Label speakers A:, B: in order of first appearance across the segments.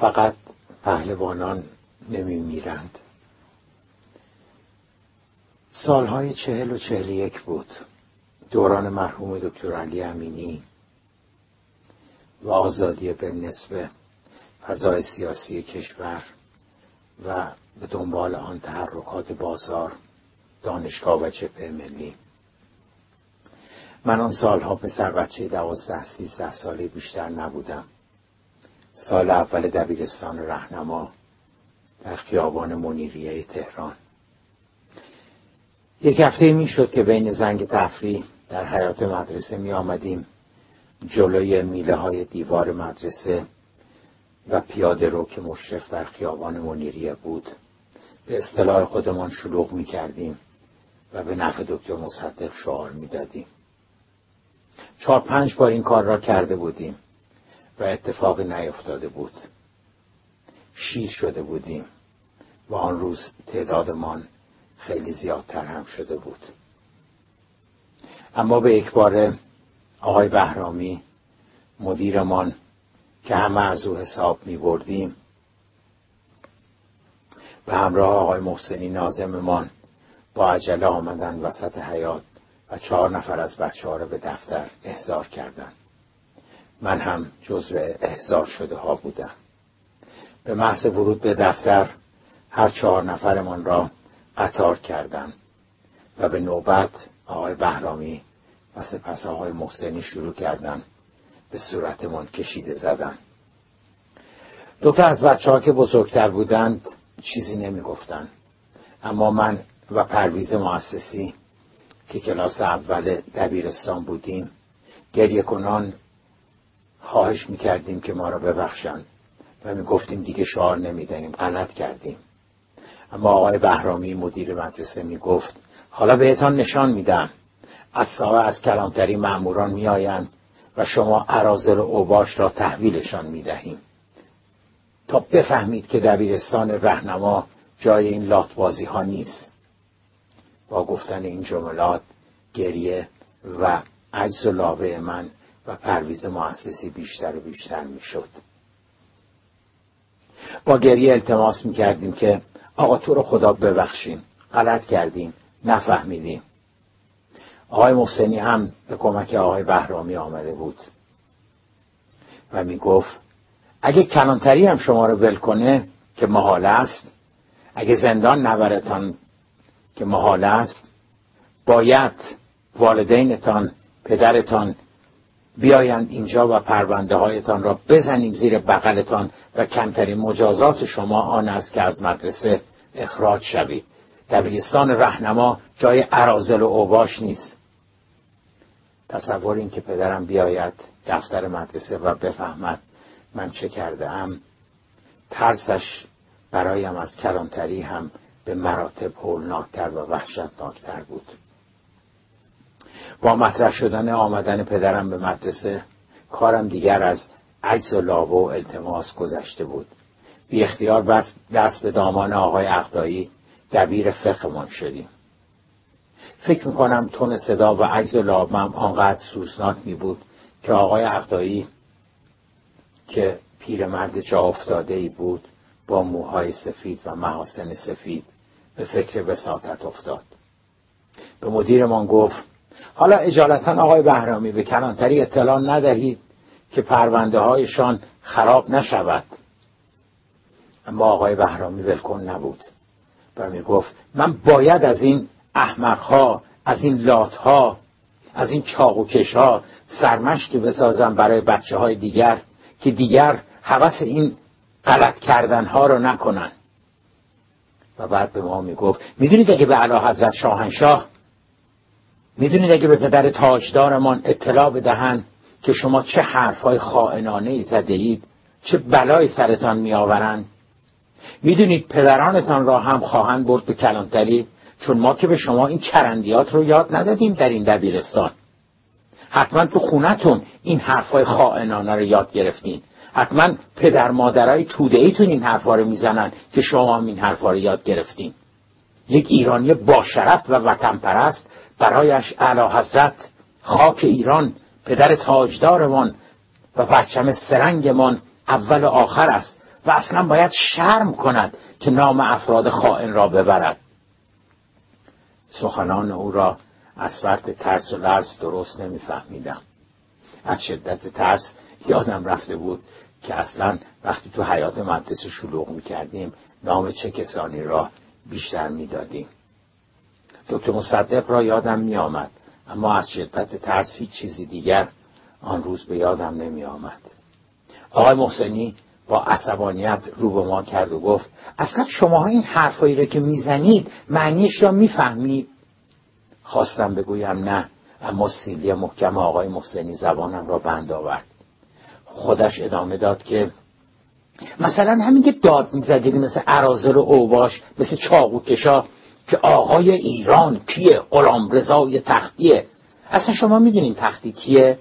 A: فقط پهلوانان نمی میرند سالهای چهل و چهل یک بود. دوران مرحوم دکتر علی امینی و آزادی به نسبه فضای سیاسی کشور و به دنبال آن تحرکات بازار دانشگاه و جبهه ملی. من آن سالها پسر بچه دوازده سیزده ساله بیشتر نبودم. سال اول دبیرستان رهنما در خیابان منیریه تهران. یک هفته می شد که بین زنگ تفریح در حیات مدرسه می آمدیم جلوی میله های دیوار مدرسه و پیاده رو که مشرف در خیابان منیریه بود به اصطلاح خودمان شلوغ می کردیم و به نفع دکتر مصدق شعار می دادیم. چهار پنج بار این کار را کرده بودیم. و اتفاقی نیفتاده بود. شیر شده بودیم و آن روز تعدادمان خیلی زیادتر هم شده بود. اما به یک بار آقای بهرامی مدیرمان که همه از او حساب می بردیم به همراه آقای محسنی نازممان با عجله آمدن وسط حیات و چهار نفر از بچه ها را به دفتر احضار کردند. من هم جزو احضار شده ها بودم به محض ورود به دفتر هر چهار نفرمان را قطار کردم و به نوبت آقای بهرامی و سپس آقای محسنی شروع کردن به صورتمان کشیده زدن دو تا از بچه ها که بزرگتر بودند چیزی نمی گفتن. اما من و پرویز مؤسسی که کلاس اول دبیرستان بودیم گریه کنان خواهش می‌کردیم که ما را ببخشند و می‌گفتیم دیگه شعار نمی‌دهیم غلط کردیم. اما آقای بهرامی مدیر مدرسه می‌گفت حالا بهتان نشان میدم. از ساعه از کلانتری معموران میآیند و شما عرازل و اوباش را تحویلشان می‌دهیم. تا بفهمید که دبیرستان رهنما جای این لاتبازی ها نیست. با گفتن این جملات گریه و عجز و لاوه من و پرویز مؤسسی بیشتر و بیشتر می‌شد. با گریه التماس می‌کردیم که آقا تو رو خدا ببخشیم غلط کردیم. نفهمیدیم. آقای محسنی هم به کمک آقای بهرامی آمده بود. و می گفت اگه کلانتری هم شما رو ول کنه که محال است اگه زندان نبرتان که محال است باید والدینتان پدرتان بیایند اینجا و پرونده هایتان را بزنیم زیر بغلتان و کمترین مجازات شما آن است که از مدرسه اخراج شوید. دبیرستان رهنما جای عرازل و اوباش نیست. تصور این که پدرم بیاید دفتر مدرسه و بفهمد من چه کرده ام ترسش برایم از کلانتری هم به مراتب هولناکتر و وحشتناکتر بود. با مطرح شدن آمدن پدرم به مدرسه کارم دیگر از عجز و لابه و التماس گذشته بود. بی اختیار دست به دامان آقای اقدایی دبیر فقهمان شدیم. فکر می‌کنم تون صدا و عجز و لابم آنقدر سوزناک می بود که آقای اقدایی که پیرمرد جا افتاده ای بود با موهای سفید و محاسن سفید به فکر وساطت افتاد. به مدیرمان گفت حالا اجالتا آقای بهرامی به کلانتری اطلاع ندهید که پرونده هایشان خراب نشود. اما آقای بهرامی ولکن نبود. و می گفت من باید از این احمقها از این لاتها از این چاقوکش ها سرمشقی بسازم برای بچه های دیگر که دیگر حوث این غلط کردن ها رو نکنن و بعد به ما می‌گفت می‌دونید اگه به علا حضرت شاهنشاه می‌دونید اگه به پدر تاجدارمان اطلاع بدهند که شما چه حرفهای خائنانه ای زده اید چه بلایی سرتان میآورند می‌دونید پدرانتان را هم خواهند برد به کلانتری چون ما که به شما این چرندیات رو یاد ندادیم در این دبیرستان. حتما تو خونتون این حرفای خائنانه رو یاد گرفتین. حتما پدر مادرای توده ایتون این حرفا رو می‌زنن که شما هم این حرفا رو یاد گرفتین. یک ایرانی با شرف و وطن پرست برایش اعلی حضرت خاک ایران پدر تاجدارمان و پرچم سرنگمان اول و آخر است و اصلا باید شرم کند که نام افراد خائن را ببرد. سخنان او را از فرد ترس و لرز درست نمیفهمیدم. از شدت ترس یادم رفته بود که اصلا وقتی تو حیات مدرسه شلوغ می‌کردیم نام چه کسانی را بیشتر می‌دادیم. دکتر مصدق را یادم میآمد اما از شدت ترس هیچ چیزی دیگر آن روز به یادم نمی آمد. آقای محسنی با عصبانیت رو به ما کرد و گفت اصلا شما این حرفایی را که می‌زنید معنیش را می‌فهمید؟ خواستم بگویم نه اما سیلی محکم آقای محسنی زبانم را بند آورد. خودش ادامه داد که مثلا همین که داد می‌زدید مثل عرازل و اوباش مثل چاقوکشا که آقای ایران کیه؟ غلام رضای تختیه اصلا شما می‌دونین تختی کیه؟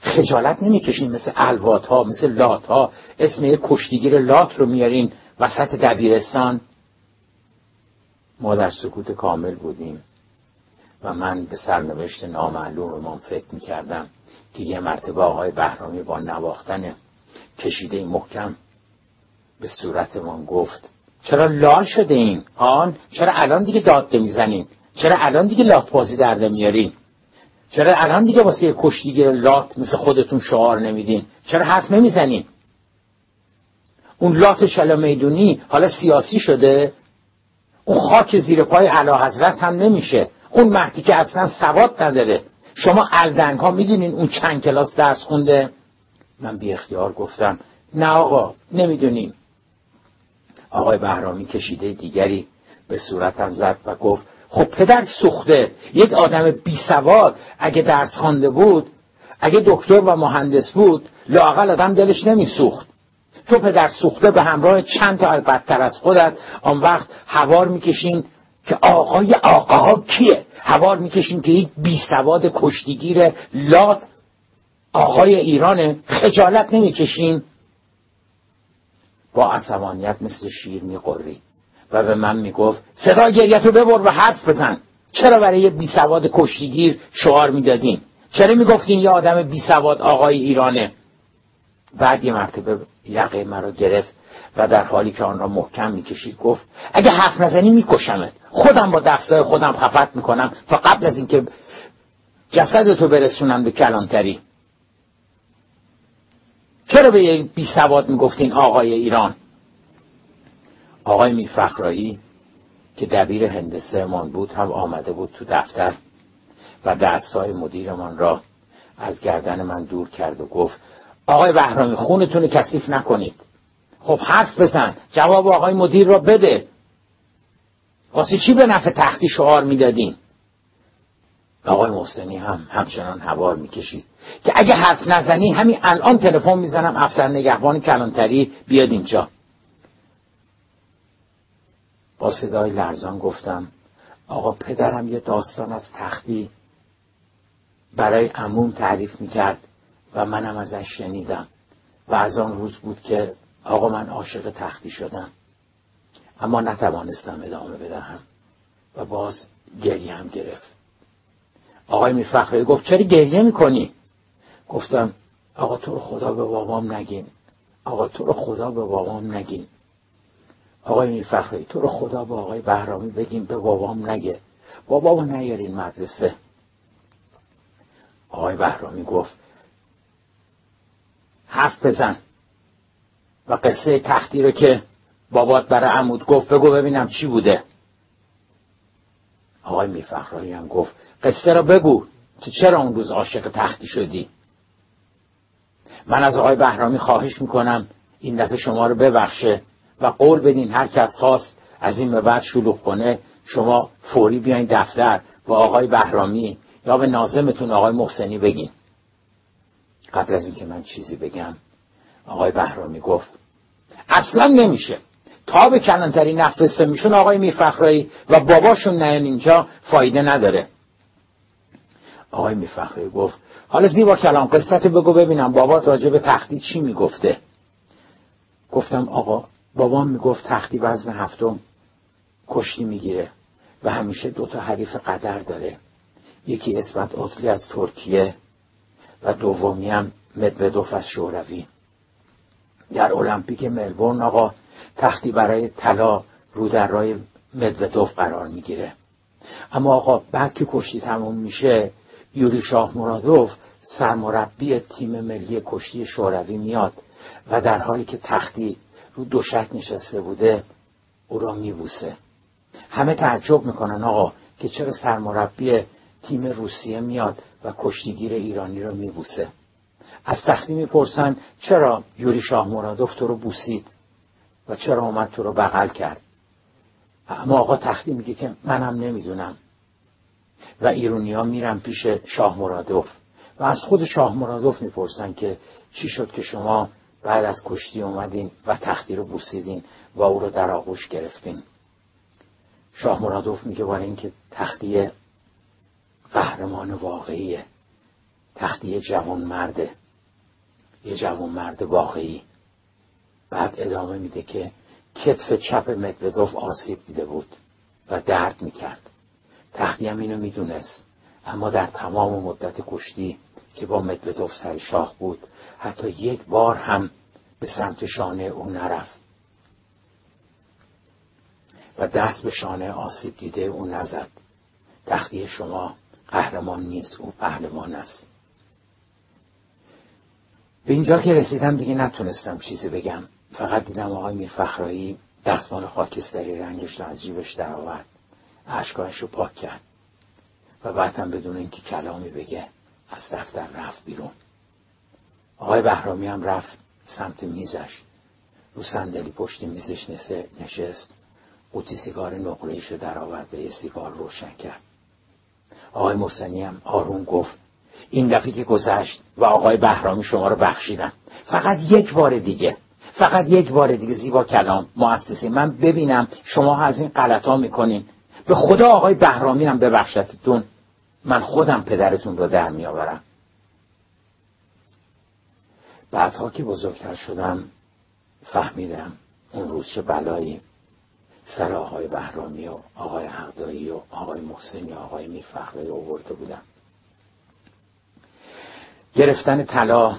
A: خجالت نمی‌کشین مثل الوات ها مثل لات ها اسم کشتیگیر لات رو میارین وسط دبیرستان. ما در سکوت کامل بودیم و من به سرنوشت نامعلوممان فکر می‌کردم که یه مرتبه آقای بهرامی با نواختن کشیده محکم به صورتمان گفت چرا لال شده این آن چرا الان دیگه داد می‌زنین چرا الان دیگه لات بازی در نمیارین؟ چرا الان دیگه واسه کشتیگیر لات مثل خودتون شعار نمیدین؟ چرا حرف نمی‌زنین؟ اون لات شلا می‌دونی حالا سیاسی شده؟ اون خاک زیر پای علا حضرت هم نمیشه. اون مهدی که اصلا سواد نداره. شما الدنگ ها می‌دونین اون چند کلاس درس خونده؟ من بی اختیار گفتم نه آقا نمی‌دونیم آقای بهرامی کشیده دیگری به صورتم زد و گفت خب پدر سوخته یک آدم بی سواد اگه درس خوانده بود اگه دکتر و مهندس بود لاقل آدم دلش نمیسوخت. تو پدر سوخته به همراه چند تا بدتر از خودت آن وقت هوار می‌کشین که آقای آقاها کیه؟ هوار می‌کشین که یک بی سواد کشتیگیر لات آقای ایرانه خجالت نمی‌کشین. با عصبانیت مثل شیر میقرید و به من می‌گفت صدا گریت رو ببر و حرف بزن. چرا برای بی سواد کشتیگیر شعار می‌دادین؟ چرا می‌گفتین یه آدم بی سواد آقای ایرانه؟ بعد یه مرتبه یقه مرا گرفت و در حالی که آن را محکم می‌کشید گفت اگه حرف نزنی میکشمت. خودم با دستای خودم خفت می‌کنم تا قبل از اینکه جسدتو برسونم به کلانتری. چرا به یک بی سواد می‌گفتین آقای ایران؟ آقای میفخرایی که دبیر هندسه من بود هم آمده بود تو دفتر و دستای مدیرمان را از گردن من دور کرد و گفت آقای بهرامی خونتون کثیف نکنید. خب حرف بزن جواب آقای مدیر را بده. واسه چی به نفع تختی شعار می‌دادین؟ آقای محسنی هم همچنان هوار می‌کشید. که اگه حرف نزنی همین الان تلفن می‌زنم افسر نگهبان کلانتری بیاد اینجا. با صدای لرزان گفتم آقا پدرم یه داستان از تختی برای عموم تعریف می‌کرد و منم ازش شنیدم و از آن روز بود که آقا من عاشق تختی شدم. اما نتوانستم ادامه بدهم و باز گریه هم گرفت. آقای میرفخری گفت چرا گریه می‌کنی؟ گفتم آقا تو رو خدا به بابام نگین. آقا تو رو خدا به بابام نگین. آقای میرفخری تو رو خدا به آقای بهرامی بگیم به بابام نگه. بابامو نیارین مدرسه. آقای بهرامی گفت حرف بزن. و قصه تختی رو که بابات برای عمود گفت بگو ببینم چی بوده. آقای میرفخرایی هم گفت قصه رو بگو. که چرا اون روز عاشق تختی شدی؟ من از آقای بهرامی خواهش می‌کنم این دفعه شما رو ببخشه و قول بدین هر کس خواست از این به بعد شلوغ کنه شما فوری بیاین دفتر با آقای بهرامی یا به نازمتون آقای محسنی بگین. قبل از اینکه من چیزی بگم آقای بهرامی گفت اصلا نمیشه. تا به کلانتری نفرسته میشون آقای میرفخرایی و باباشون نه اینجا فایده نداره. آقای میرفخرایی گفت حالا زیبا کلام قصت بگو ببینم. بابات راجع به تختی چی می‌گفته؟ گفتم آقا بابام می‌گفت تختی وزن هفتم کشتی می‌گیره و همیشه دوتا حریف قدر داره. یکی اسمت اطلی از ترکیه و دومی هم مدودوف از شوروی. در المپیک ملبورن آقا تختی برای طلا رو در رای مدودوف قرار می‌گیره. اما آقا بعد که کشتی تموم میشه یوری شاه مرادوف سرمربی تیم ملی کشتی شوروی میاد و در حالی که تختی رو دوشک نشسته بوده او را میبوسه. همه تعجب می‌کنن آقا که چرا سرمربی تیم روسیه میاد و کشتیگیر ایرانی رو میبوسه. از تختی می‌پرسن چرا یوری شاه مرادوف تو رو بوسید و چرا اومد تو رو بغل کرد؟ اما آقا تختی میگه که منم نمی‌دونم. و ایرونیا میرن پیش شاه مرادوف و از خود شاه مرادوف می‌پرسن که چی شد که شما بعد از کشتی اومدین و تختی رو بوسیدین و او رو در آغوش گرفتین. شاه مرادوف میگه برای اینکه تختی قهرمان واقعیه. تختی جوان مرده یه جوان مرد واقعی. بعد ادامه میده که کتف چپ مدودوف آسیب دیده بود و درد می‌کرد. تختی هم اینو می‌دونست. اما در تمام مدت کشتی که با مدودوف سر شاه بود حتی یک بار هم به سمت شانه او نرفت. و دست به شانه آسیب دیده او نزد. تختی شما قهرمان نیست او پهلوان است. به اینجا که رسیدم دیگه نتونستم چیزی بگم. فقط دیدم آقای میرفخرایی دستمال خاکستری رنگش رو از جیبش در اشکایش رو پاک کرد. و بعد هم بدون اینکه کلامی بگه از دفتر رفت بیرون. آقای بهرامی هم رفت سمت میزش. رو صندلی پشت میزش نشست. قوطی سیگار نقرهیش رو در آورد و یه سیگار روشن کرد. آقای محسنی هم آروم گفت این دفعه که گذشت و آقای بهرامی شما رو بخشیدن فقط یک بار دیگه فقط یک بار دیگه زیبا کلام. مؤسسی من ببینم شما از این غلط ها می‌کنین. به خدا آقای بهرامی هم ببخشتتون من خودم پدرتون رو در میآورم. بعدها که بزرگتر شدم فهمیدم اون روز چه بلایی سر آقای بهرامی و آقای حقدایی و آقای محسنی و آقای میرفخری آورده بودم. گرفتن طلا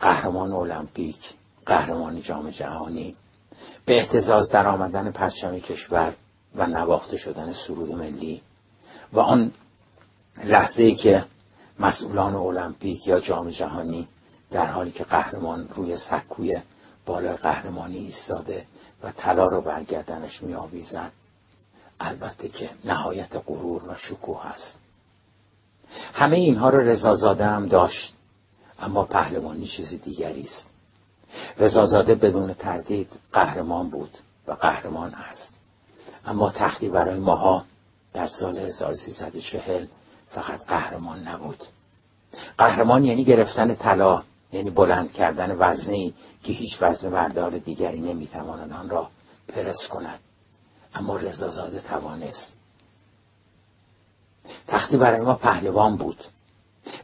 A: قهرمان المپیک قهرمان جام جهانی به احتزاز در آمدن پرچم کشور و نواخته شدن سرود ملی و آن لحظه که مسئولان المپیک یا جام جهانی در حالی که قهرمان روی سکوی بالای قهرمانی ایستاده و طلا رو برگردنش می آویزد البته که نهایت غرور و شکوه است. همه اینها رو رضازاده هم داشت اما پهلوانی چیزی دیگری است. رضازاده بدون تردید قهرمان بود و قهرمان است. اما تختی برای ماها در سال 1340 فقط قهرمان نبود. قهرمان یعنی گرفتن طلا یعنی بلند کردن وزنی که هیچ وزن بردار دیگری نمی‌تواند آن را پرس کند. اما رضازاده توانست. تختی برای ما پهلوان بود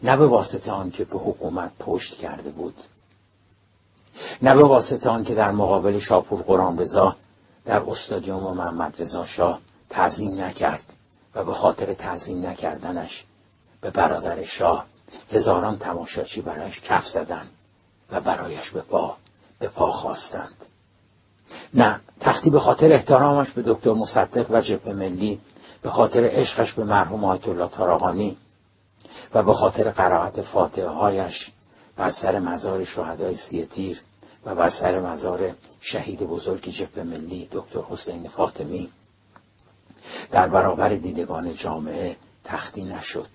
A: نه به واسطه آن که به حکومت پشت کرده بود. نه به واسطه آن که در مقابل شاپور قرآن در استادیوم محمد رضا شاه تعظیم نکرد و به خاطر تعظیم نکردنش به برادر شاه هزاران تماشاچی برایش کف زدند و برایش به پا به پا خواستند. نه تختی به خاطر احترامش به دکتر مصدق و جبهه ملی به خاطر عشقش به مرحوم آیت الله تاراغانی و به خاطر قرائت فاتحه هایش بر سر مزار شهدای سی تیر و بر سر مزار شهید بزرگ جبهه ملی دکتر حسین فاطمی در برابر دیدگان جامعه تختی نشد.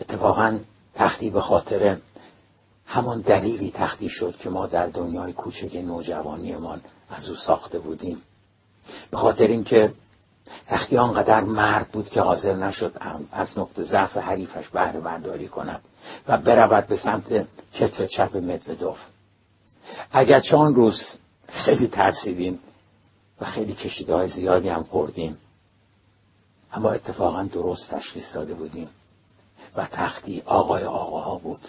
A: اتفاقا تختی به خاطر همان دلیلی تختی شد که ما در دنیای کوچک نوجوانیمان از او ساخته بودیم. به خاطر اینکه تختی آنقدر مرد بود که حاضر نشد از نقطه ضعف حریفش بهره برداری کند و برود به سمت کتف چپ مدودوف. اگرچه آن روز خیلی ترسیدیم و خیلی کشیده های زیادی هم خوردیم اما اتفاقا درست تشخیص داده بودیم و تختی آقای آقاها بود.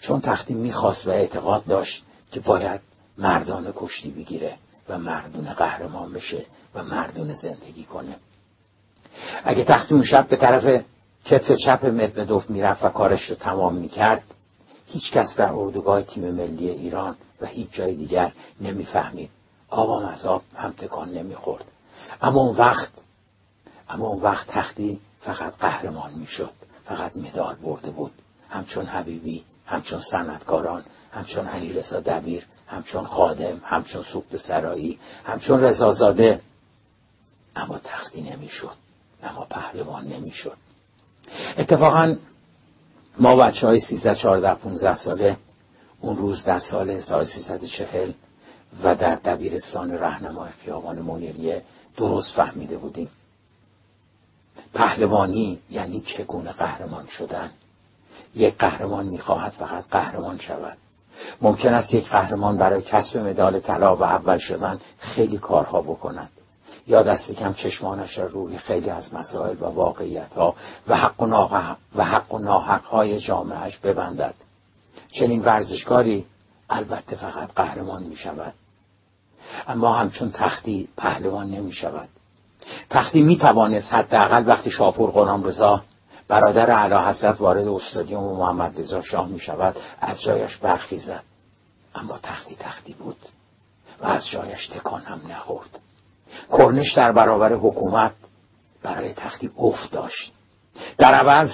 A: چون تختی می‌خواست و اعتقاد داشت که باید مردانه کشتی بگیره و مردونه قهرمان بشه و مردونه زندگی کنه. اگه تختی اون شب به طرف کتف چپ مدودوف می‌رفت و کارش رو تمام می‌کرد هیچ کس در اردوگاه تیم ملی ایران و هیچ جای دیگر نمی‌فهمید. آب از آب هم تکان نمی‌خورد. اما اون وقت اما اون وقت تختی فقط قهرمان می‌شد فقط مدال برده بود. همچون حبیبی همچون صنعتکاران همچون علیرضا دبیر همچون خادم همچون سوخت سرایی همچون رضازاده. اما تختی نمی‌شد اما پهلوان نمی‌شد. اتفاقا ما بچه های 13 14 15 ساله اون روز در سال 1340 و در دبیرستان رهنمای خیابان منیریه درست فهمیده بودیم. پهلوانی یعنی چگونه قهرمان شدن؟ یک قهرمان می‌خواهد فقط قهرمان شود. ممکن است یک قهرمان برای کسب مدال طلا و اول شدن خیلی کارها بکند یا دست کم چشمانش را روی خیلی از مسائل و واقعیت ها و حق و ناحق, و حق و های جامعهش ببندد. چنین ورزشکاری البته فقط قهرمان می شود اما همچون تختی پهلوان نمی شود تختی می توانست حداقل وقتی شاپور غلام رضا برادر علا حضرت وارد استادیوم محمد رضا شاه می شود از جایش برخیزد. اما تختی تختی بود و از جایش تکان هم نخورد. کرنش در برابر حکومت برای تختی افت داشت. در عوض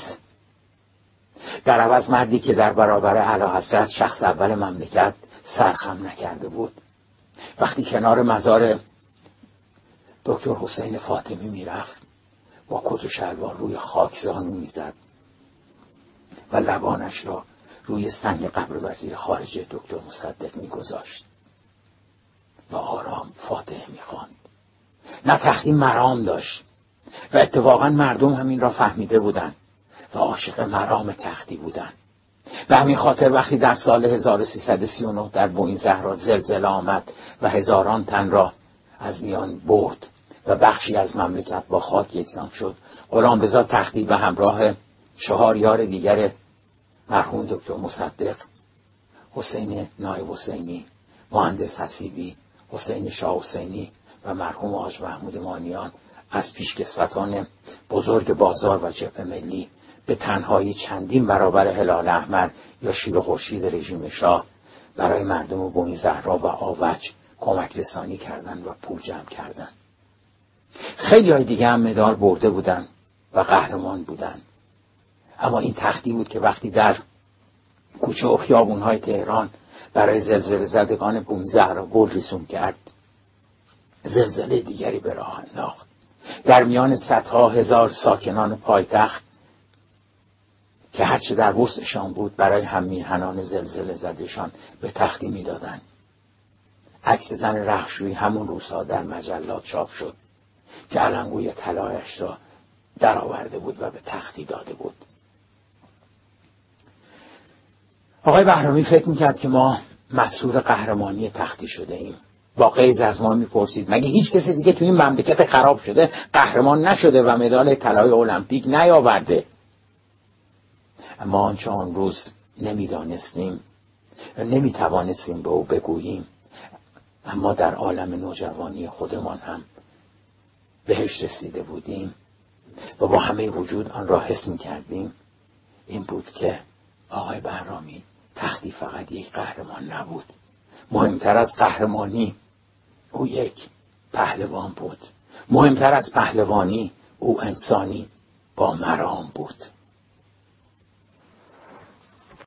A: در عوض مردی که در برابر علا حضرت شخص اول مملکت سرخم نکرده بود. وقتی کنار مزار دکتر حسین فاطمی می‌رفت با کت و شلوار روی خاک زانو می‌زد و لبانش را روی سنگ قبر وزیر خارجه دکتر مصدق میگذاشت. و آرام فاتحه می‌خواند. نه تختی مرام داشت. و اتفاقا مردم همین را فهمیده بودند و عاشق مرام تختی بودند به همین خاطر وقتی در سال 1339 در بوین زهرا زلزله آمد و هزاران تن را از میان برد و بخشی از مملکت با خاک یکسان شد غلام رضا تختی به همراه چهار یار دیگر مرحوم دکتر مصدق حسین نایب حسینی مهندس حسیبی حسین شاه حسینی و مرحوم آج محمود مانیان از پیشکسوتان بزرگ بازار و جبه ملی به تنهایی چندین برابر هلال احمر یا شیر خورشید رژیم شاه برای مردم بوین زهرا و آوج کمک رسانی کردند و پول جمع کردند. خیلی های دیگه هم مدال برده بودن و قهرمان بودن اما این تختی بود که وقتی در کوچه و خیابون های تهران برای زلزله زدگان بوین زهرا گل رسوم کرد زلزله دیگری به راه انداخت. در میان صدها هزار ساکنان پایتخت که هرچه در وسعشان بود برای هم میهنان زلزله زدشان به تختی می‌دادند. عکس زن رخشوی همون روزها در مجلات چاپ شد که علنگوی طلایش را درآورده بود و به تختی داده بود. آقای بهرامی فکر می‌کرد که ما مسئول قهرمانی تختی شده ایم. با قیز از ما می‌پرسید. مگه هیچ کسی دیگه توی این مملکت خراب شده قهرمان نشده و مدال طلای المپیک نیاورده؟ اما آنچه آن روز نمی‌دانستیم نمی‌توانستیم به او بگوییم. اما در عالم نوجوانی خودمان هم بهش رسیده بودیم و با همه وجود آن را حس می کردیم این بود که آقای بهرامی تختی فقط یک قهرمان نبود. مهمتر از قهرمانی او یک پهلوان بود. مهمتر از پهلوانی او انسانی با مرام بود.